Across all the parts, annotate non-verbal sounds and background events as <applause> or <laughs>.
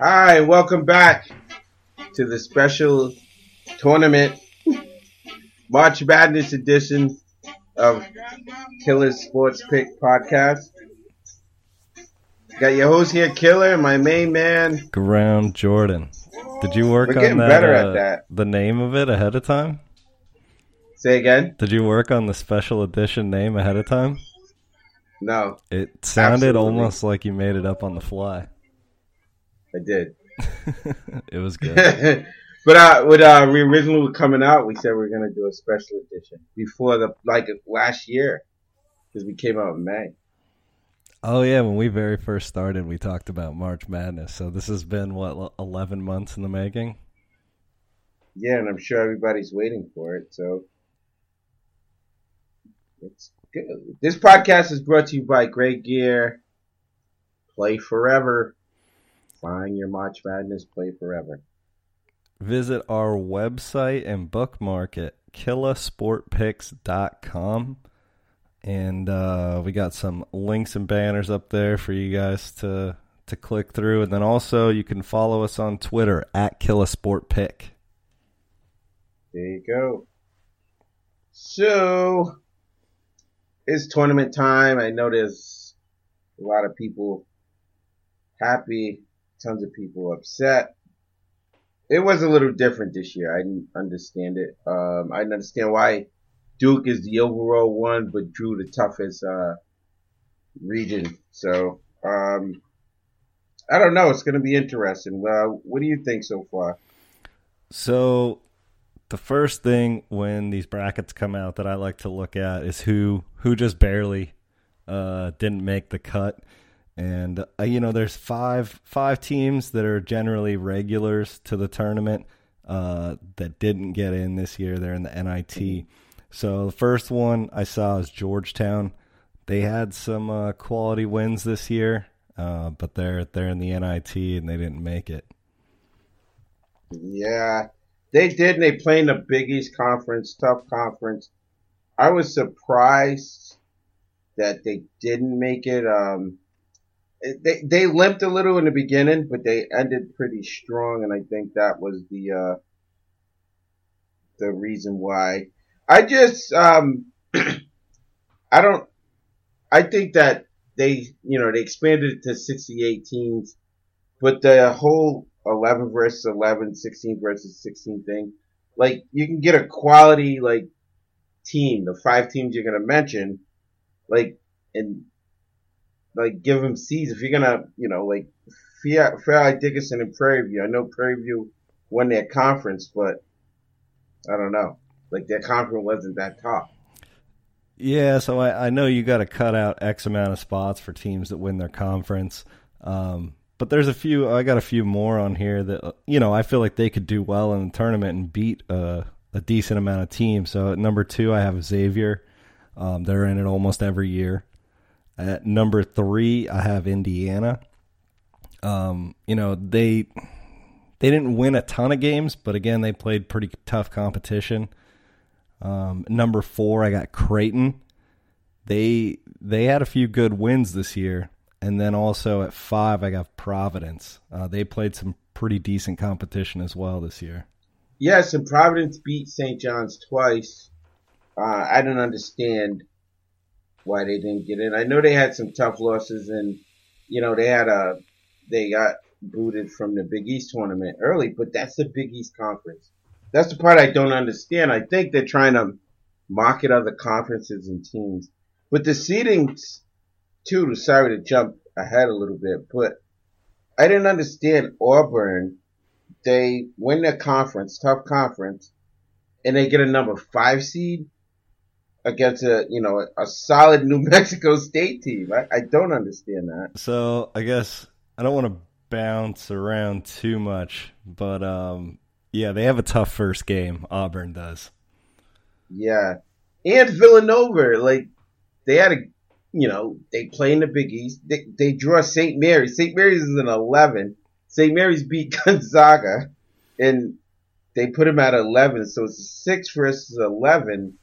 Hi, welcome back to the special tournament March Madness edition of Killer Sports Pick podcast. Got your host here, Killer, my main man. Ground Jordan. Did you work We're on getting that, better uh, at that. the name of it ahead of time? Say again? Did you work on the special edition name ahead of time? No, It sounded Absolutely. almost like you made it up on the fly. I did. <laughs> it was good. <laughs> but uh, when uh, we originally were coming out, we said we were gonna do a special edition before the like last year because we came out in May. oh yeah, when we very first started, we talked about March Madness. So this has been what eleven months in the making. Yeah, and I'm sure everybody's waiting for it. So it's good. This podcast is brought to you by Great Gear. Play forever. Find your March Madness. Play forever. Visit our website and bookmark it, killasportpicks.com. And uh, we got some links and banners up there for you guys to to click through. And then also you can follow us on Twitter at killasportpick. There you go. So it's tournament time. I know there's a lot of people happy, tons of people upset. It was a little different this year. I didn't understand it. Um, I didn't understand why Duke is the overall one, but drew the toughest uh, region. So um, I don't know. It's going to be interesting. Uh, what do you think so far? So the first thing when these brackets come out that I like to look at is who who just barely uh, didn't make the cut. And uh, you know, there's five five teams that are generally regulars to the tournament uh, that didn't get in this year. They're in the NIT. So the first one I saw is Georgetown. They had some uh, quality wins this year, uh, but they're they're in the NIT and they didn't make it. Yeah, they did. And they played in the Big East Conference, tough conference. I was surprised that they didn't make it. Um, they they limped a little in the beginning, but they ended pretty strong, and I think that was the uh, the reason why. I just um, <clears throat> I don't. I think that they you know they expanded it to 68 teams, but the whole 11 versus 11, 16 versus 16 thing, like you can get a quality like team, the five teams you're gonna mention, like and like give them seeds if you're gonna you know like Fair Fair Dickinson and Prairie View. I know Prairie View won their conference, but I don't know. Like their conference wasn't that top. Yeah, so I, I know you got to cut out X amount of spots for teams that win their conference. Um, but there's a few, I got a few more on here that, you know, I feel like they could do well in the tournament and beat uh, a decent amount of teams. So at number two, I have Xavier. Um, they're in it almost every year. At number three, I have Indiana. Um, you know, they they didn't win a ton of games, but again, they played pretty tough competition. Um, number four, I got Creighton. They they had a few good wins this year, and then also at five, I got Providence. Uh, they played some pretty decent competition as well this year. Yes, and Providence beat St. John's twice. Uh, I don't understand why they didn't get in. I know they had some tough losses, and you know they had a they got booted from the Big East tournament early, but that's the Big East conference. That's the part I don't understand. I think they're trying to market other conferences and teams, but the seedings too. Sorry to jump ahead a little bit, but I didn't understand Auburn. They win their conference, tough conference, and they get a number five seed against a you know a solid New <laughs> Mexico State team. I, I don't understand that. So I guess I don't want to bounce around too much, but um, yeah, they have a tough first game. Auburn does. Yeah, and Villanova, like they had a, you know, they play in the Big East. They they draw St. Mary's. St. Mary's is an eleven. St. Mary's beat <laughs> Gonzaga, and they put him at eleven. So it's a six versus eleven.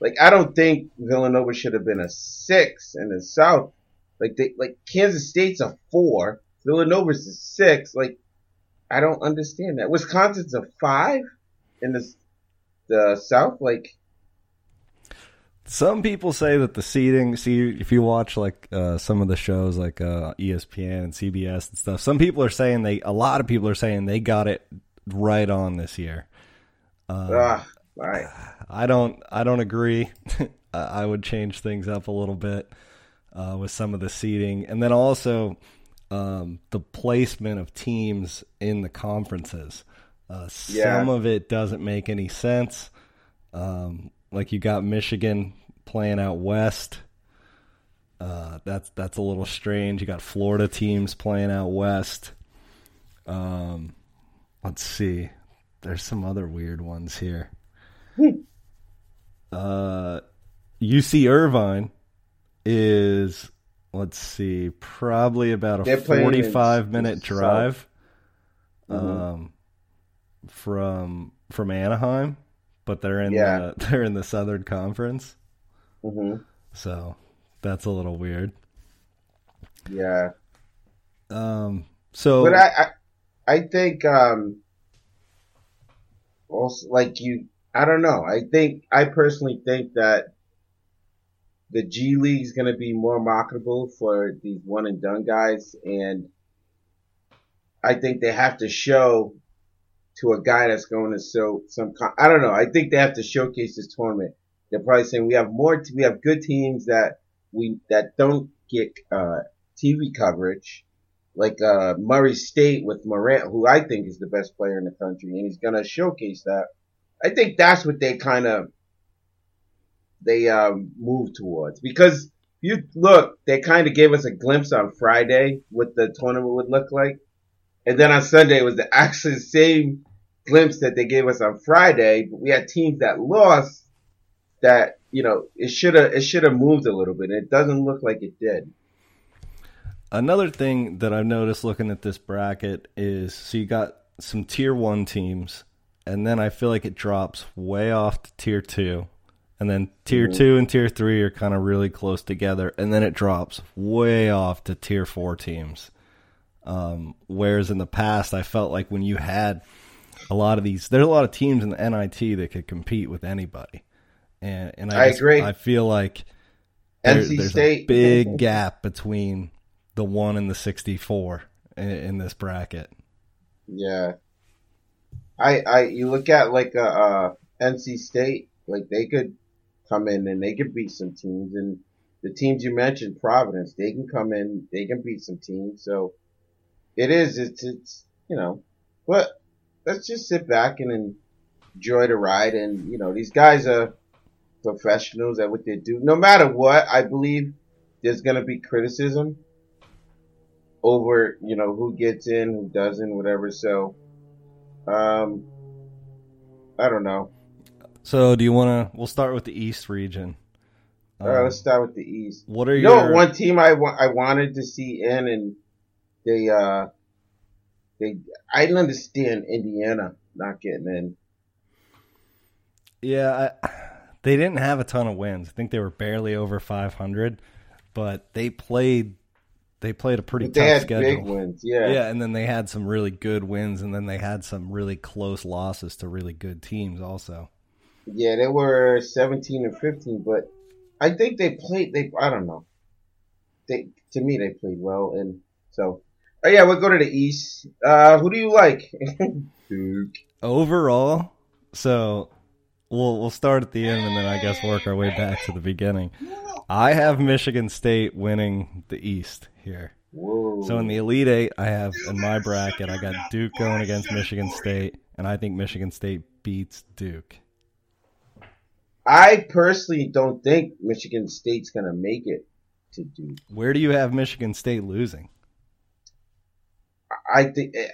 Like I don't think Villanova should have been a six in the South. Like they like Kansas State's a four. Villanova's a six. Like I don't understand that. Wisconsin's a five in the the South. Like some people say that the seeding. See, if you watch like uh, some of the shows like uh, ESPN and CBS and stuff, some people are saying they. A lot of people are saying they got it right on this year. Uh, right. I don't. I don't agree. <laughs> I would change things up a little bit uh, with some of the seeding, and then also um, the placement of teams in the conferences. Uh, yeah. Some of it doesn't make any sense. Um, like you got Michigan playing out west. Uh, that's that's a little strange. You got Florida teams playing out west. Um, let's see. There's some other weird ones here. Uh, UC Irvine is let's see, probably about a They're 45 minute drive mm-hmm. um, from from Anaheim, but they're in yeah. the <laughs> they're in the Southern Conference. Mm-hmm. So that's a little weird. Yeah. Um. So, but I I, I think um. Also, like you, I don't know. I think I personally think that the G League is going to be more marketable for these one and done guys, and I think they have to show to a guy that's going to show some. I don't know. I think they have to showcase this tournament. They're probably saying we have more. we have good teams that we that don't get uh, TV coverage, like uh, Murray State with Morant, who I think is the best player in the country, and he's going to showcase that. I think that's what they kind of they um, move towards. Because you look, they kind of gave us a glimpse on Friday what the tournament would look like, and then on Sunday it was the <laughs> actually same glimpse that they gave us on Friday. But we had teams that lost. That you know it should have it should have moved a little bit. It doesn't look like it did. Another thing that I've noticed looking at this bracket is so you got some tier one teams, and then I feel like it drops way off to tier two and then tier mm-hmm. two and tier three are kind of really close together, and then it drops way off to tier four teams. Um, whereas in the past, I felt like when you had a lot of these, there there's a lot of teams in the NIT that could compete with anybody, and and I, I agree. I feel like there, there's State. a big gap between the one and the 64 in, in this bracket. Yeah, I I you look at like a, uh, NC State, like they could come in and they could beat some teams. And the teams you mentioned, Providence, they can come in, they can beat some teams. So it is, it's, it's, you know, but let's just sit back and enjoy the ride. And, you know, these guys are professionals at what they do. No matter what, I believe there's to be criticism over, you know, who gets in, who doesn't, whatever. So, um, I don't know. So, do you want to? We'll start with the East region. All right, let's um, start with the East. What are you your... know? One team I wa- I wanted to see in, and they uh they I didn't understand Indiana not getting in. Yeah, I, they didn't have a ton of wins. I think they were barely over 500, but they played they played a pretty but tough schedule. wins, yeah, yeah, and then they had some really good wins, and then they had some really close losses to really good teams also. Yeah, they were 17 and 15, but I think they played, they, I don't know. They, to me, they played well. And so, oh yeah, we'll go to the East. Uh, who do you like? <laughs> Duke. Overall, so we'll, we'll start at the end and then I guess work our way back to the beginning. I have Michigan State winning the East here. Whoa. So in the Elite Eight, I have in my bracket, I got Duke going against Michigan State, and I think Michigan State beats Duke. I personally don't think Michigan State's going to make it to Duke. Where do you have Michigan State losing? I think eh,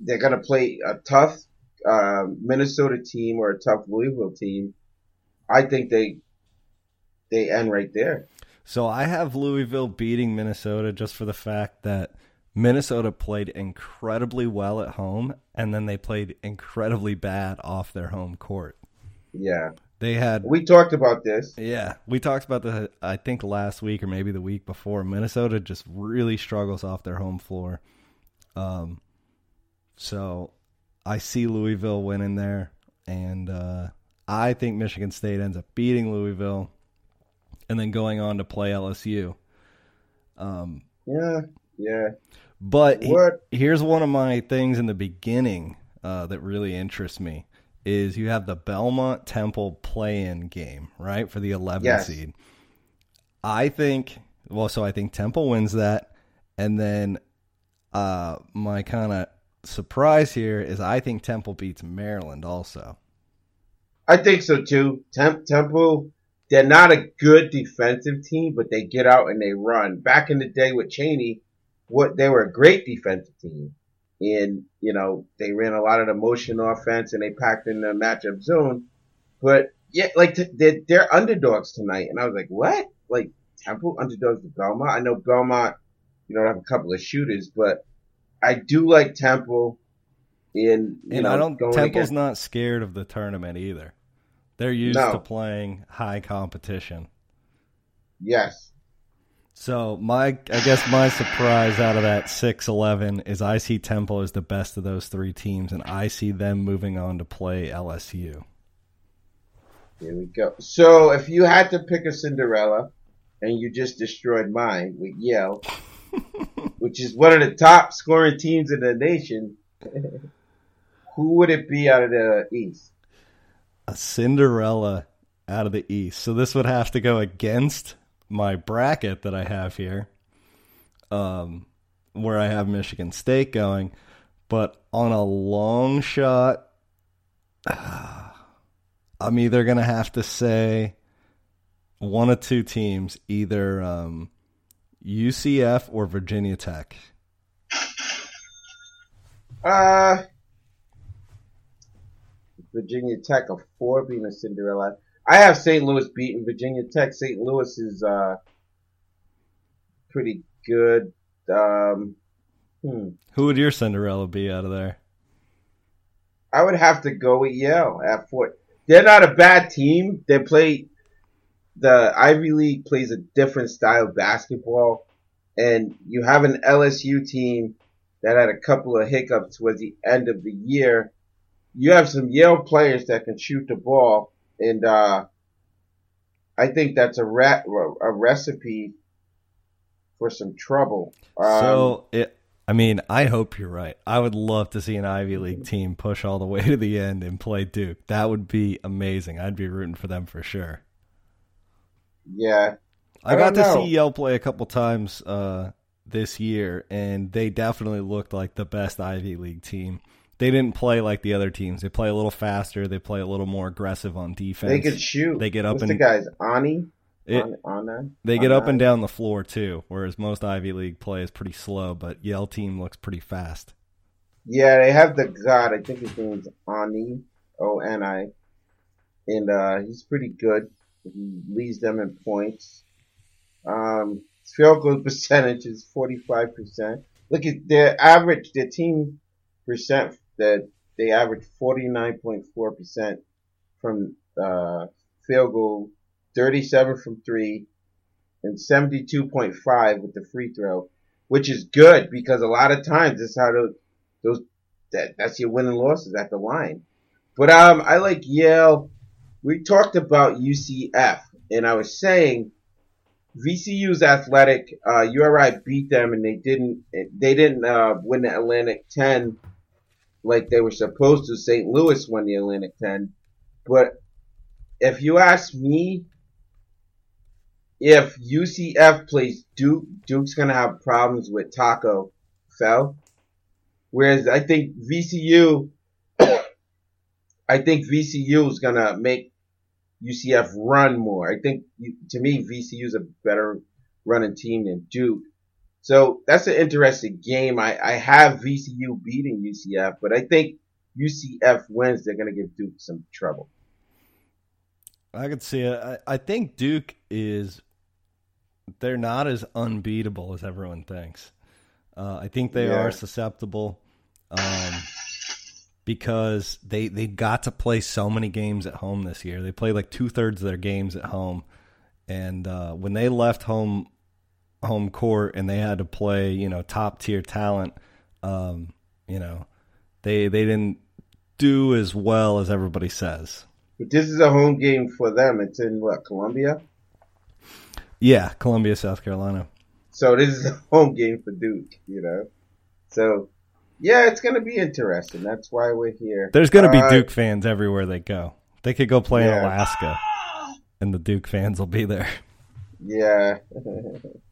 they're going to play a tough uh, Minnesota team or a tough Louisville team. I think they they end right there. So I have Louisville beating Minnesota just for the fact that Minnesota played incredibly well at home and then they played incredibly bad off their home court. Yeah. They had we talked about this. Yeah, we talked about the I think last week or maybe the week before. Minnesota just really struggles off their home floor. Um, So I see Louisville winning there, and uh, I think Michigan State ends up beating Louisville, and then going on to play LSU. Um, yeah, yeah. But he, here's one of my things in the beginning uh, that really interests me is you have the Belmont Temple play-in game, right, for the 11 yes. seed. I think well, so I think Temple wins that, and then uh, my kind of surprise here is I think Temple beats Maryland also. I think so too. Temp- Temple, they're not a good defensive team, but they get out and they run. Back in the day with Chaney, what they were a great defensive team. And, you know, they ran a lot of the motion offense and they packed in the matchup zone. But yeah, like t- they're, they're underdogs tonight. And I was like, what? Like Temple underdogs to Belmont. I know Belmont, you know, have a couple of shooters, but I do like Temple. In and know, I don't. Temple's against, not scared of the tournament either. They're used no. to playing high competition. Yes. So my, I guess my surprise out of that six eleven is I see Temple as the best of those three teams, and I see them moving on to play LSU. Here we go. So if you had to pick a Cinderella, and you just destroyed mine with Yale, <laughs> which is one of the top scoring teams in the nation, <laughs> who would it be out of the East? A Cinderella out of the East. So this would have to go against my bracket that I have here, um, where I have Michigan State going. But on a long shot, <sighs> I'm either going to have to say one of two teams, either um, UCF or Virginia Tech. Uh, Virginia Tech, a four being a Cinderella. I have St. Louis beating Virginia Tech. St. Louis is uh, pretty good. Um, hmm. Who would your Cinderella be out of there? I would have to go with Yale at four. They're not a bad team. They play the Ivy League plays a different style of basketball, and you have an LSU team that had a couple of hiccups towards the end of the year. You have some Yale players that can shoot the ball, and uh, I think that's a, ra- a recipe for some trouble. Um, so it. I mean, I hope you're right. I would love to see an Ivy League team push all the way to the end and play Duke. That would be amazing. I'd be rooting for them for sure. Yeah. I, I got to see Yale play a couple times uh, this year, and they definitely looked like the best Ivy League team. They didn't play like the other teams. They play a little faster. They play a little more aggressive on defense. They could shoot. They get up What's and the guys Oni. It, on, on They get up and down the floor too, whereas most Ivy League play is pretty slow. But Yale team looks pretty fast. Yeah, they have the God. I think his name's Oni O N I, and uh, he's pretty good. He leads them in points. Um, field goal <laughs> percentage is 45%. Look at their average, their team percent that they averaged 49.4% from, uh, field goal, 37 from three, and 72.5 with the free throw, which is good because a lot of times that's how those, those that, that's your winning losses at the line. But, um, I like Yale we talked about UCF, and I was saying VCU's athletic. Uh, URI beat them, and they didn't. They didn't uh, win the Atlantic Ten like they were supposed to. St. Louis won the Atlantic Ten, but if you ask me, if UCF plays Duke, Duke's gonna have problems with Tacko Fall. Whereas I think VCU <coughs> I think VCU is gonna make UCF run more. I think to me VCU is a better running team than Duke. So that's an interesting game. I, I have VCU beating UCF, but I think UCF wins. They're gonna give Duke some trouble. I could see it. I, I think Duke is they're not as unbeatable as everyone thinks. Uh, I think they yeah. are susceptible. Um, because they they got to play so many games at home this year. They played like two thirds of their games at home, and uh, when they left home home court and they had to play you know top tier talent, um, you know they they didn't do as well as everybody says. But this is a home game for them. It's in what Columbia. Yeah, Columbia, South Carolina. So this is a <laughs> home game for Duke. You know, so yeah, it's going to be interesting. That's why we're here. There's going to be Uh, Duke fans everywhere they go. They could go play in Alaska, and the Duke fans will be there. Yeah. <laughs>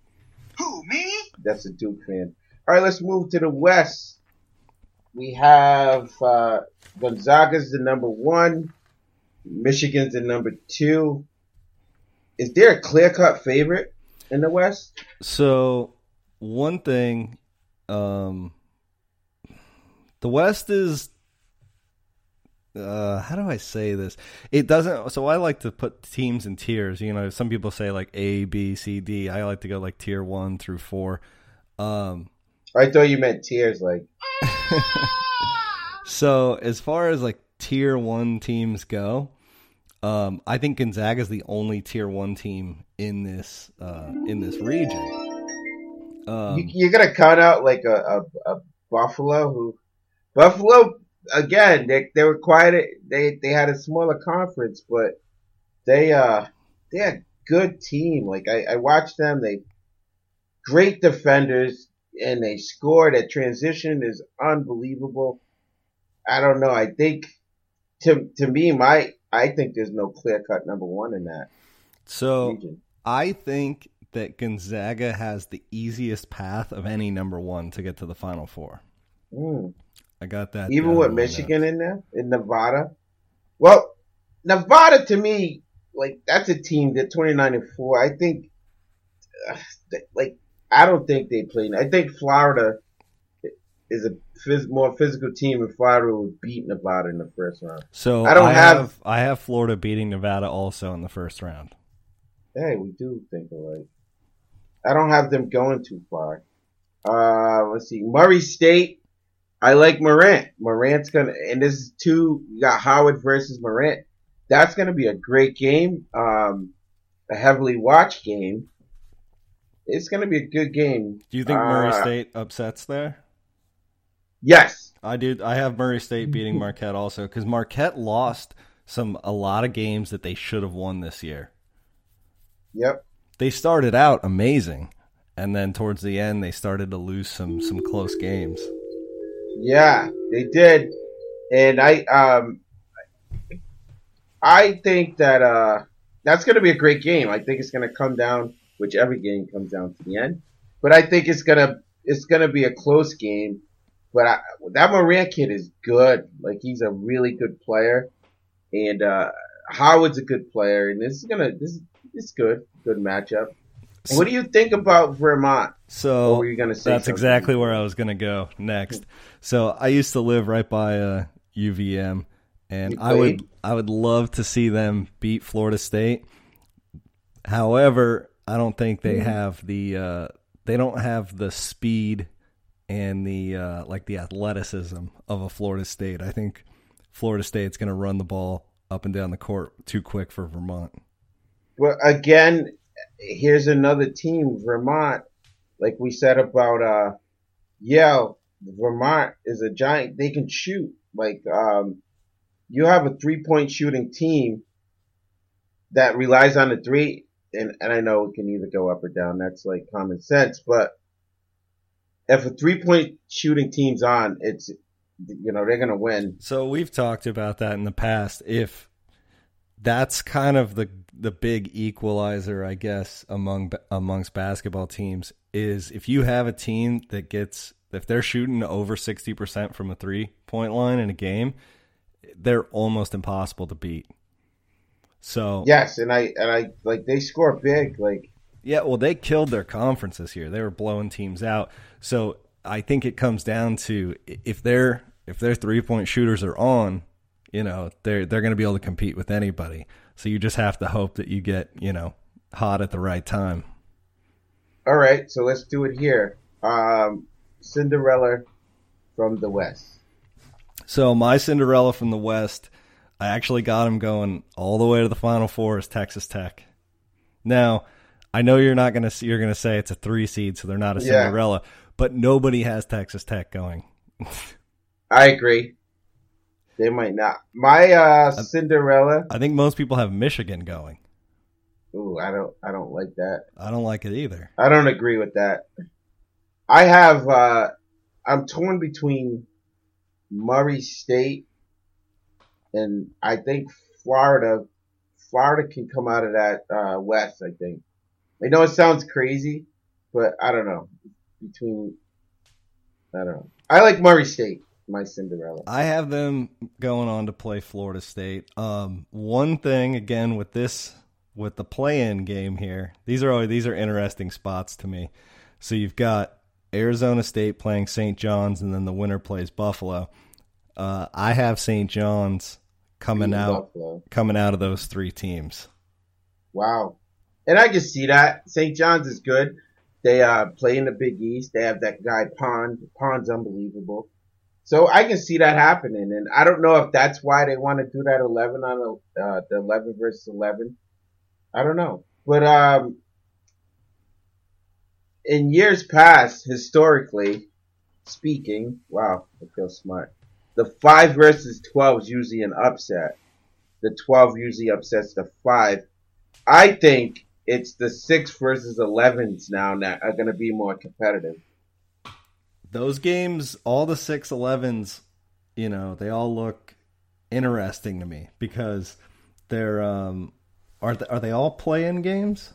That's a Duke fan. All right, let's move to the West. We have uh, Gonzaga's the number one. Michigan's the number two. Is there a clear cut favorite in the West? So one thing, um, the West is. Uh, how do I say this? It doesn't. So I like to put teams in tiers. You know, some people say like A, B, C, D. I like to go like tier one through four. Um, I thought you meant tears. Like, <laughs> so as far as like tier one teams go, um, I think Gonzaga is the only tier one team in this uh, in this region. Um, you, you're gonna cut out like a, a, a Buffalo who Buffalo again they they were quiet they they had a smaller conference but they uh they had a good team like I, I watched them they great defenders and they score. That transition is unbelievable I don't know I think to to me my I think there's no clear cut number one in that so region I think that Gonzaga has the easiest path of any number one to get to the Final Four. Mm. I got that. Even with Michigan notes. in there, in Nevada. Well, Nevada to me, like that's a team that 29 and 4. I think, uh, like, I don't think they play. I think Florida is a phys- more physical team, and Florida would beat Nevada in the first round. So I don't have- I have Florida beating Nevada also in the first round. Hey, we do think alike. I don't have them going too far. Uh, let's see. Murray State. I like Morant. Morant's gonna, and this is two, you got Howard versus Morant. That's gonna be a great game. Um, a heavily watched game. It's gonna be a good game. Do you think Murray Uh, State upsets there? Yes. I do. I have Murray State beating Marquette also because Marquette lost some a lot of games that they should have won this year. Yep. They started out amazing, and then towards the end they started to lose some some close games. Yeah, they did. And I, um, I think that, uh, that's going to be a great game. I think it's going to come down, which every game comes down to the end. But I think it's going to, it's to be a close game. But I, that Morant kid is good. Like he's a really good player. And, uh, Howard's a good player. And this is going to, this is good. Good matchup. And what do you think about Vermont? So What were you gonna say That's something? exactly where I was going to go next. So I used to live right by uh, UVM, and I would? I would love to see them beat Florida State. However, I don't think they Mm-hmm. have the uh, they don't have the speed and the uh, like the athleticism of a Florida State. I think Florida State's going to run the ball up and down the court too quick for Vermont. But again, here's another team, Vermont. Like we said about uh Yale, Vermont is a giant. They can shoot. Like um, you have a three point shooting team that relies on the three, and and I know it can either go up or down. That's like common sense. But if a three point shooting team's on, it's you know they're gonna win. So we've talked about that in the past. If that's kind of the the big equalizer, I guess, among amongst basketball teams is if you have a team that gets if they're shooting over sixty percent from a three point line in a game, they're almost impossible to beat. So Yes, and I and I like they score big. Like yeah, well, they killed their conference this year. They were blowing teams out. So I think it comes down to if their if their three point shooters are on, you know, they're they're going to be able to compete with anybody. So you just have to hope that you get you know hot at the right time. All right, so let's do it here. Um, Cinderella from the West. So my Cinderella from the West, I actually got him going all the way to the Final Four is Texas Tech. Now, I know you're not gonna you're gonna say it's a three seed, so they're not a Yeah. Cinderella, but nobody has Texas Tech going. I agree. They might not. My uh, Cinderella. I think most people have Michigan going. Ooh, I don't. I don't like that. I don't like it either. I don't agree with that. I have. uh I'm torn between Murray State and I think Florida. Florida can come out of that uh, West. I think. I know it sounds crazy, but I don't know. Between, I don't know. I like Murray State. My Cinderella. I have them going on to play Florida State. Um, one thing again with this with the play-in game here, these are always, these are interesting spots to me. So you've got Arizona State playing St. John's, and then the winner plays Buffalo. Uh, I have St. John's coming out Buffalo. coming out of those three teams. Wow, and I can see that St. John's is good. They uh, play in the Big East. They have that guy Pond. Pond's unbelievable. So I can see that happening, and I don't know if that's why they want to do that 11 on uh, the 11 versus 11. I don't know, but um, in years past, historically speaking, wow, I feel smart. The five versus 12 is usually an upset. The 12 usually upsets the five. I think it's the six versus 11s now that are going to be more competitive. Those games, all the six 11s, you know, they all look interesting to me because they're, um, are they, are they all play-in games?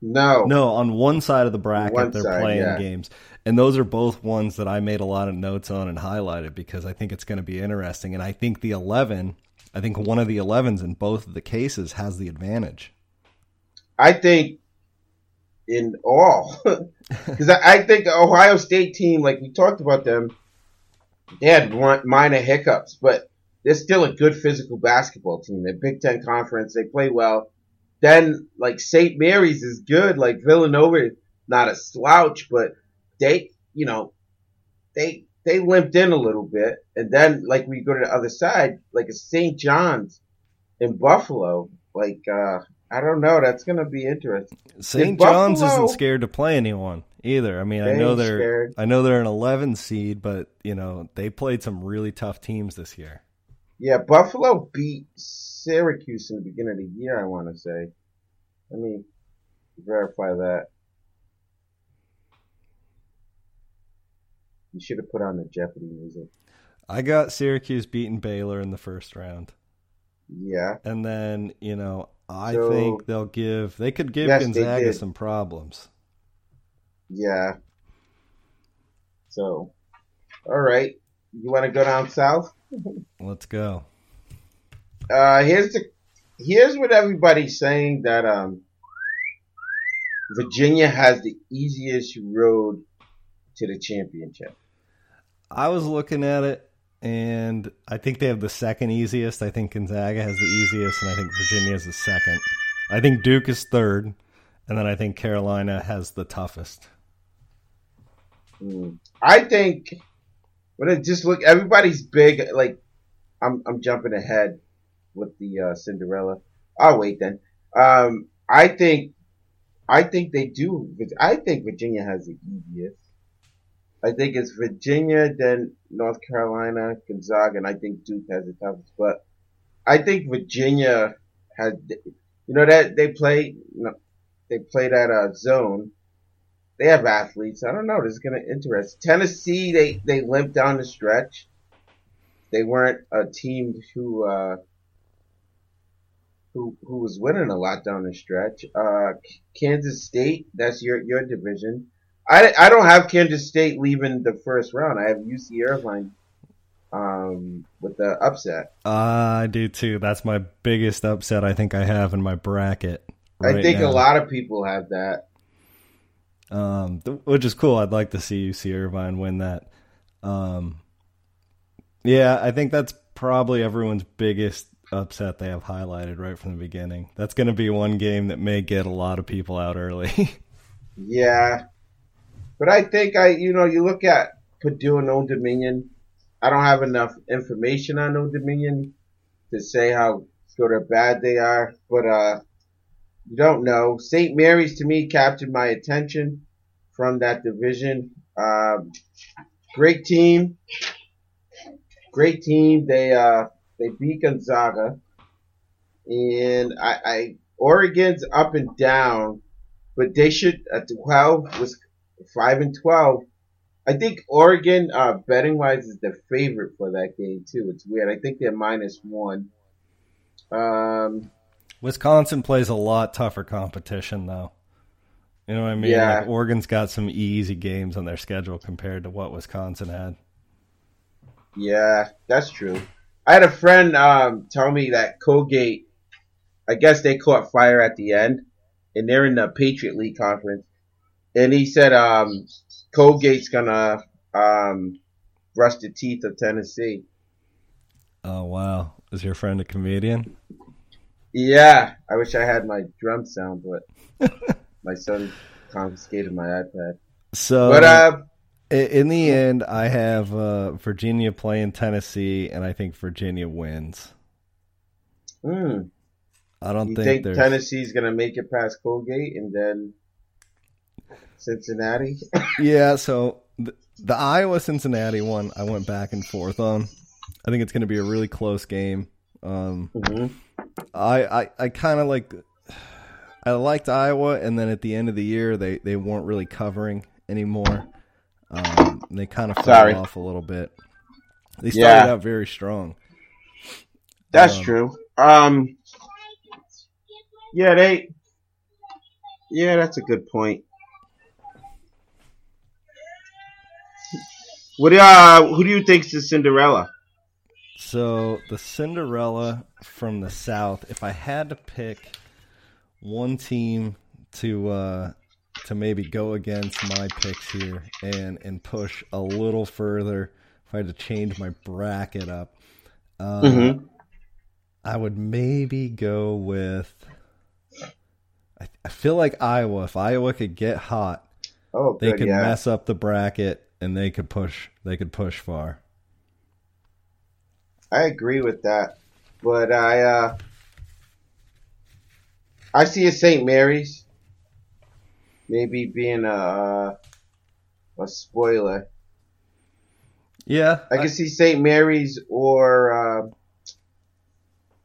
No. No, on one side of the bracket one they're side, playing yeah. games. And those are both ones that I made a lot of notes on and highlighted because I think it's going to be interesting and I think the 11, I think one of the 11s in both of the cases has the advantage. I think in all <laughs> because I, I, think the Ohio State team, like we talked about them, they had minor hiccups, but they're still a good physical basketball team. They're Big Ten conference. They play well. Then like St. Mary's is good. Like Villanova, not a slouch, but they, you know, they they limped in a little bit. And then like we go to the other side, like a St. John's in Buffalo, like uh I don't know. That's going to be interesting. St. John's Buffalo, isn't scared to play anyone either. I mean, I know they're scared. I know they're an 11 seed, but you know they played some really tough teams this year. Yeah, Buffalo beat Syracuse in the beginning of the year, I want to say. Let me verify that. You should have put on the Jeopardy music. I got Syracuse beating Baylor in the first round. Yeah. And then, you know, I so, think they'll give they could give yes, Gonzaga some problems. Yeah. So, all right. You want to go down south? Let's go. Uh, here's the here's what everybody's saying that um Virginia has the easiest road to the championship. I was looking at it and I think they have the second easiest. I think Gonzaga has the easiest and I think Virginia is the second. I think Duke is third and then I think Carolina has the toughest. Mm. I think when it just look everybody's big like I'm I'm jumping ahead with the uh, Cinderella. I'll wait then. Um, I think, I think they do. I think Virginia has the easiest. I think it's Virginia, then North Carolina, Gonzaga, and I think Duke has the toughest. But I think Virginia has, you know, that they play, you know, they play that uh, zone. They have athletes. I don't know. This is going to interest. Tennessee, they they limped down the stretch. They weren't a team who uh, who who was winning a lot down the stretch. Uh, Kansas State, that's your your division. I, I don't have Kansas State leaving the first round. I have UC Irvine um, with the upset. Uh, I do too. That's my biggest upset I think I have in my bracket. Right I think now. a lot of people have that. Um, which is cool. I'd like to see UC Irvine win that. Um, yeah, I think that's probably everyone's biggest upset they have highlighted right from the beginning. That's going to be one game that may get a lot of people out early. <laughs> yeah. But I think I, you know, you look at Purdue and Old Dominion. I don't have enough information on Old Dominion to say how good or bad they are, but, uh, you don't know. St. Mary's to me captured my attention from that division. Um, great team. great team. They uh they beat Gonzaga, and I, I Oregon's up and down, but they should at twelve was five and twelve. I think Oregon, uh, betting wise, is the favorite for that game too. It's weird. I think they're minus one. Um, Wisconsin plays a lot tougher competition though. You know what I mean? Yeah. Like Oregon's got some easy games on their schedule compared to what Wisconsin had. yeah, that's true. I had a friend um, tell me that Colgate, I guess they caught fire at the end, and they're in the Patriot League conference, and he said um, Colgate's gonna um, brush the teeth of Tennessee. Oh wow. Is your friend a comedian? Yeah, I wish I had my drum sound, but <laughs> my son confiscated my iPad. So But uh, i- in the end I have uh, Virginia playing Tennessee and I think Virginia wins. hmm, I don't you think, think there's Tennessee's gonna make it past Colgate and then Cincinnati? <laughs> Yeah, so the, the Iowa Cincinnati one I went back and forth on. I think it's going to be a really close game. Um, hmm I I, I kind of like I liked Iowa, and then at the end of the year they they weren't really covering anymore. Um, they kind of fell off a little bit. They started Yeah. out very strong. That's Um, true. Um, yeah, they. Yeah, that's a good point. What uh, who do you think's the Cinderella? So the Cinderella from the South. If I had to pick one team to uh, to maybe go against my picks here and and push a little further, if I had to change my bracket up, uh, Mhm. I would maybe go with. I, I feel like Iowa. If Iowa could get hot, Oh, they good, could yeah. mess up the bracket and they could push. They could push far. I agree with that, but I uh, I see a St. Mary's maybe being a a spoiler. Yeah, I can see St. Mary's or uh,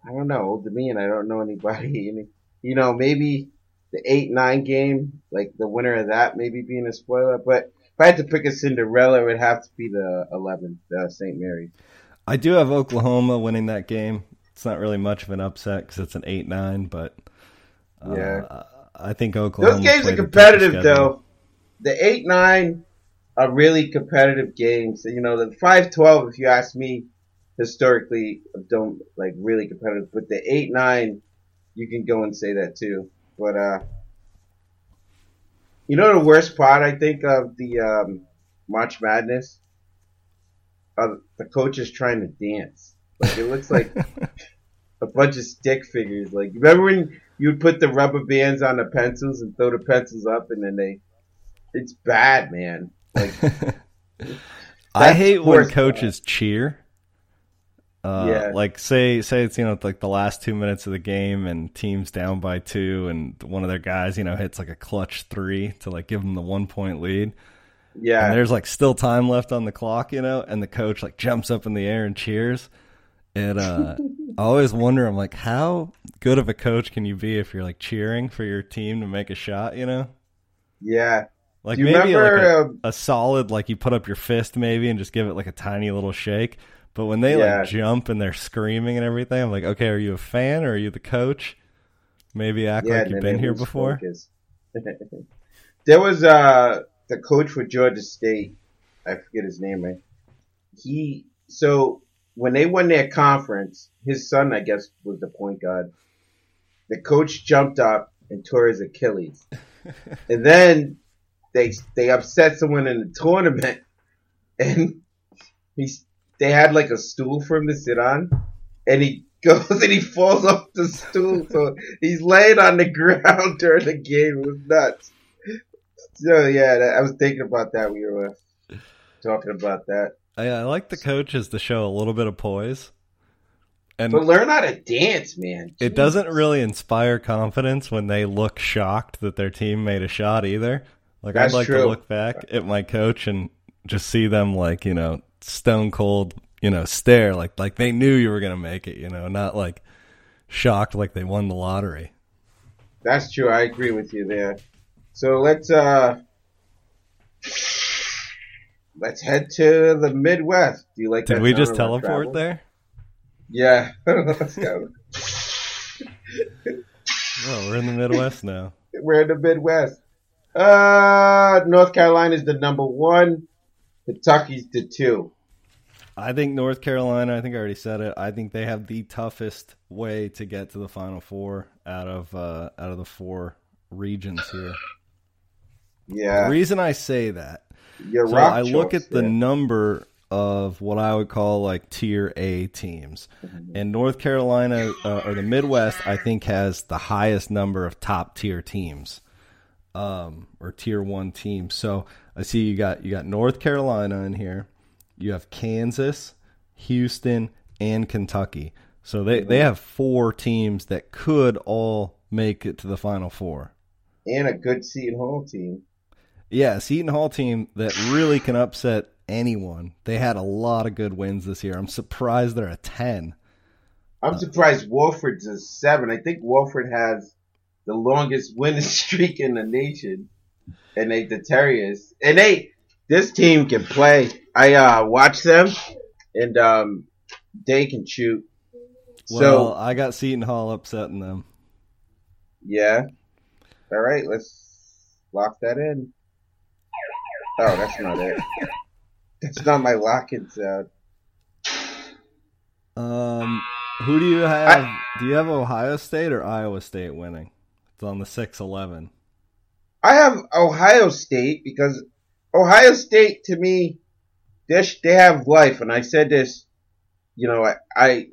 I don't know, Old Dominion. I don't know anybody. <laughs> Any, you know, maybe the eight nine game, like the winner of that, maybe being a spoiler. But if I had to pick a Cinderella, it would have to be the eleven, the St. Mary's. I do have Oklahoma winning that game. It's not really much of an upset because it's an eight nine, but uh, Yeah. I think Oklahoma. Those games are competitive, though. The eight nine are really competitive games. You know, the five twelve, if you ask me, historically don't like really competitive. But the eight nine, you can go and say that too. But uh, you know the worst part I think of the um, March Madness, uh, the coach is trying to dance. Like it looks like <laughs> a bunch of stick figures. Like remember when you would put the rubber bands on the pencils and throw the pencils up, and then they. It's bad, man. Like <laughs> I hate when coaches cheer. Uh, Yeah. Like say say it's you know like the last two minutes of the game and teams down by two and one of their guys you know hits like a clutch three to like give them the one point lead and yeah, there's like still time left on the clock you know and the coach like jumps up in the air and cheers. And uh, <laughs> I always wonder I'm like how good of a coach can you be if you're like cheering for your team to make a shot you know yeah. like maybe remember, like a, um, a solid like you put up your fist maybe and just give it like a tiny little shake. But when they Yeah. like jump and they're screaming and everything, I'm like, okay, are you a fan or are you the coach? Maybe act yeah, like you've been here before. <laughs> there was uh the coach for Georgia State. I forget his name. Right? He so when they won their conference, his son, I guess, was the point guard. The coach jumped up and tore his Achilles, <laughs> and then they they upset someone in the tournament, <laughs> and he's they had like a stool for him to sit on, and he <laughs> goes and he falls off the stool, so he's laying on the ground during the game. It was nuts. So yeah, that, I was thinking about that. when We were uh, talking about that. I, I like the coaches to show a little bit of poise, and But learn how to dance, man. it doesn't really inspire confidence when they look shocked that their team made a shot either. Like That's I'd like true. to look back at my coach and just see them like you know stone cold, you know, stare like like they knew you were gonna make it. You know, not like shocked like they won the lottery. That's true. I agree with you there. So let's uh let's head to the Midwest. Do you like? Did we just teleport travel? there? Yeah. <laughs> let's go. <laughs> Oh, we're in the Midwest now. We're in the Midwest. Uh, North Carolina is the number one. Kentucky's the two. I think North Carolina. I think I already said it. I think they have the toughest way to get to the Final Four out of uh, out of the four regions here. Yeah. The reason I say that, Your so I look choice, at the yeah. number of what I would call like tier A teams, Mm-hmm. and North Carolina uh, or the Midwest, I think has the highest number of top tier teams, um, or tier one teams. So I see you got you got North Carolina in here, you have Kansas, Houston, and Kentucky. So they they have four teams that could all make it to the Final Four. and a good Seton Hall team. Yeah, Seton Hall team that really can upset anyone. They had a lot of good wins this year. I'm surprised they're a 10. I'm surprised Wofford's a seven. I think Wofford has the longest winning <laughs> streak in the nation, and they the Terriers. And they this team can play. I uh watch them, and um they can shoot. Well, so I got Seton Hall upsetting them. yeah. All right, let's lock that in. Oh, that's not it. That's not my lock-in sound. Um, who do you have? do you have Ohio State or Iowa State winning? It's on the 6-11. I have Ohio State because Ohio State to me, they they have life, and I said this, you know, I I,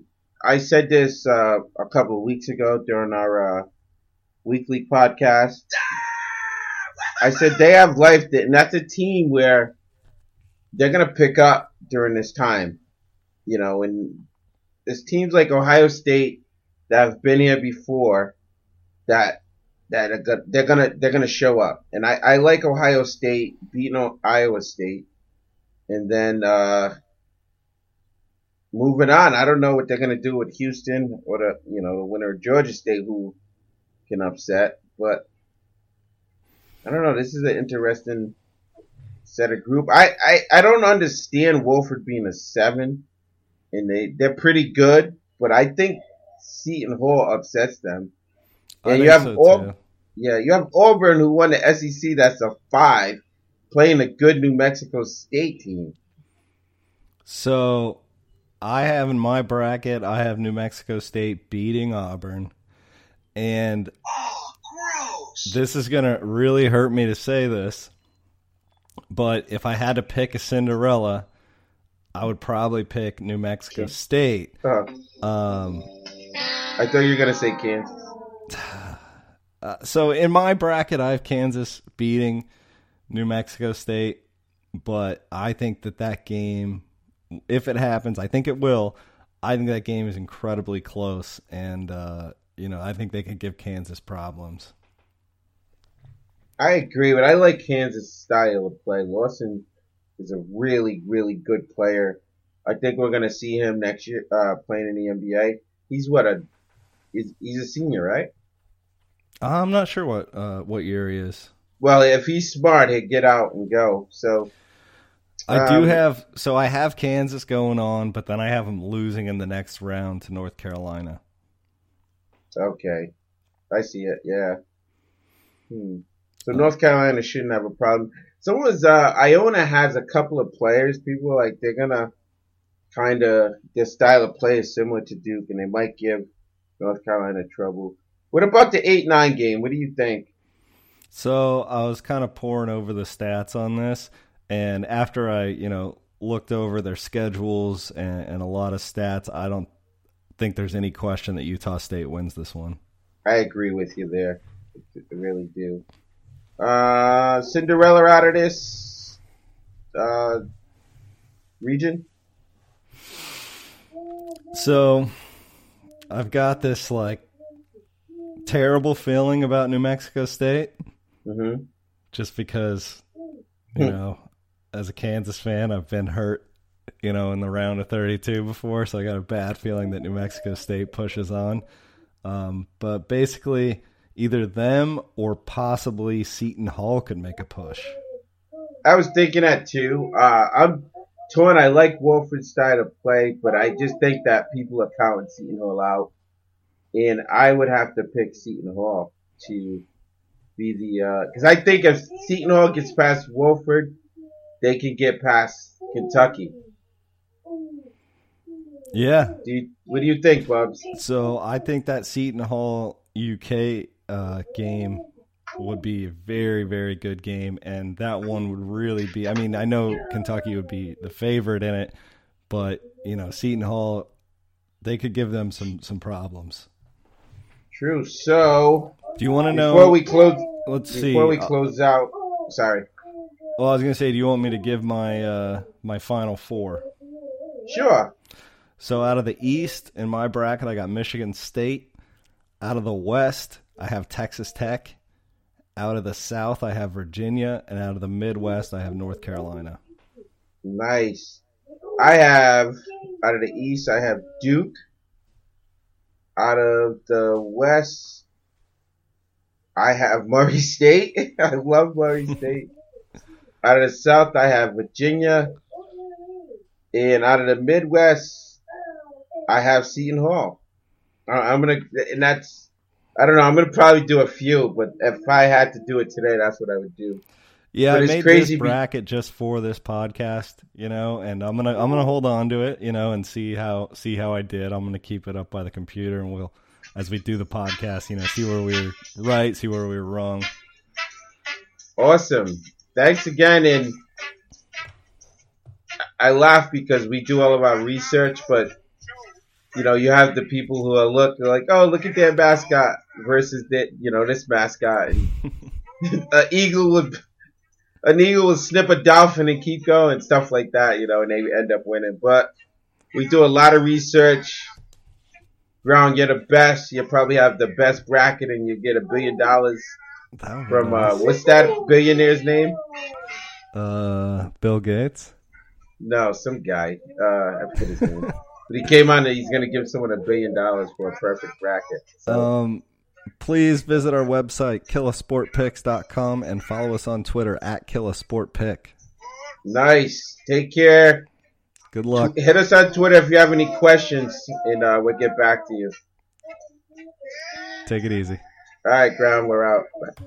I said this uh, a couple of weeks ago during our uh, weekly podcast. I said they have life, and that's a team where they're gonna pick up during this time, you know, and there's teams like Ohio State that have been here before that that are they're gonna they're gonna show up, and I, I like Ohio State beating Iowa State, and then uh, moving on. I don't know what they're gonna do with Houston or the you know the winner of Georgia State who can upset, but I don't know. This is an interesting set of group. I, I, I don't understand Wofford being a seven, and they they're pretty good, but I think Seton Hall upsets them. I And think you have so, too. Yeah, you have Auburn who won the SEC. That's a five, playing a good New Mexico State team. So I have in my bracket, I have New Mexico State beating Auburn. And Oh, this is going to really hurt me to say this, but if I had to pick a Cinderella, I would probably pick New Mexico State. Uh, Um, I thought you were gonna say Kansas. <sighs> uh, so in my bracket, I have Kansas beating New Mexico State, but I think that that game, if it happens, I think it will. I think that game is incredibly close, and uh, you know I think they could give Kansas problems. I agree, but I like Kansas' style of play. Lawson is a really, really good player. I think we're gonna see him next year uh, playing in the NBA. He's what a he's, he's a senior, right? I'm not sure what uh, what year he is. Well, if he's smart, he'd get out and go. So I do Um, have so I have Kansas going on, but then I have them losing in the next round to North Carolina. okay, I see it. Yeah. Hmm. So North Carolina shouldn't have a problem. Someone's uh, Iona has a couple of players. People are like they're gonna kind of their style of play is similar to Duke, and they might give North Carolina trouble. What about the eight nine game? What do you think? So I was kind of pouring over the stats on this, and after I, you know, looked over their schedules and, and a lot of stats, I don't think there's any question that Utah State wins this one. I agree with you there. I really do. Uh, Cinderella out of this uh, region. So I've got this like terrible feeling about New Mexico State hmm just because, you know, as a Kansas fan, I've been hurt you know, in the round of 32 before, so I got a bad feeling that New Mexico State pushes on. Um, but basically, either them or possibly Seton Hall could make a push. I was thinking that too. Uh, I'm torn. I like Wofford's style of play, but I just think that people are counting Seton Hall out, and I would have to pick Seton Hall to be the because I think if Seton Hall gets past Wofford, they can get past Kentucky. Yeah. Do you, what do you think, Bubs? So I think that Seton Hall UK uh, game would be a very, very good game, and that one would really be. I mean, I know Kentucky would be the favorite in it, but you know, Seton Hall, they could give them some some problems. True. So, do you want to know before we close? Let's before see. Before we close out, sorry. Well, I was gonna say, do you want me to give my uh, my final four? Sure. So out of the East in my bracket, I got Michigan State. Out of the West, I have Texas Tech. Out of the South, I have Virginia, and out of the Midwest, I have North Carolina. Nice. I have out of the East, I have Duke. Out of the West, I have <laughs> Murray State. <laughs> I love Murray State. out of the South, I have Virginia. And out of the Midwest, I have Seton Hall. Uh, I'm gonna, and that's, I don't know. I'm gonna probably do a few, but if I had to do it today, that's what I would do. Yeah, I made this bracket be- just for this podcast, you know, and I'm gonna I'm gonna hold on to it, you know, and see how see how I did. I'm gonna keep it up by the computer, and we'll as we do the podcast, you know, see where we were right, see where we were wrong. Awesome. Thanks again, and I laugh because we do all of our research, but you know, you have the people who are look like, oh, look at their mascot versus that, you know, this mascot. And <laughs> an eagle would, an eagle would snip a dolphin and keep going, and stuff like that, you know, and they end up winning. But we do a lot of research. Ground, you're the best. You probably have the best bracket, and you get a billion dollars from uh, what's that billionaire's name? Uh, Bill Gates. No, some guy. Uh, I forget his name. <laughs> But he came on and he's going to give someone a billion dollars for a perfect bracket. So. Um, please visit our website, killasportpicks.com, and follow us on Twitter at killasportpick. Nice. Take care. Good luck. Hit us on Twitter if you have any questions, and uh, we'll get back to you. Take it easy. All right, Ground, we're out. Bye.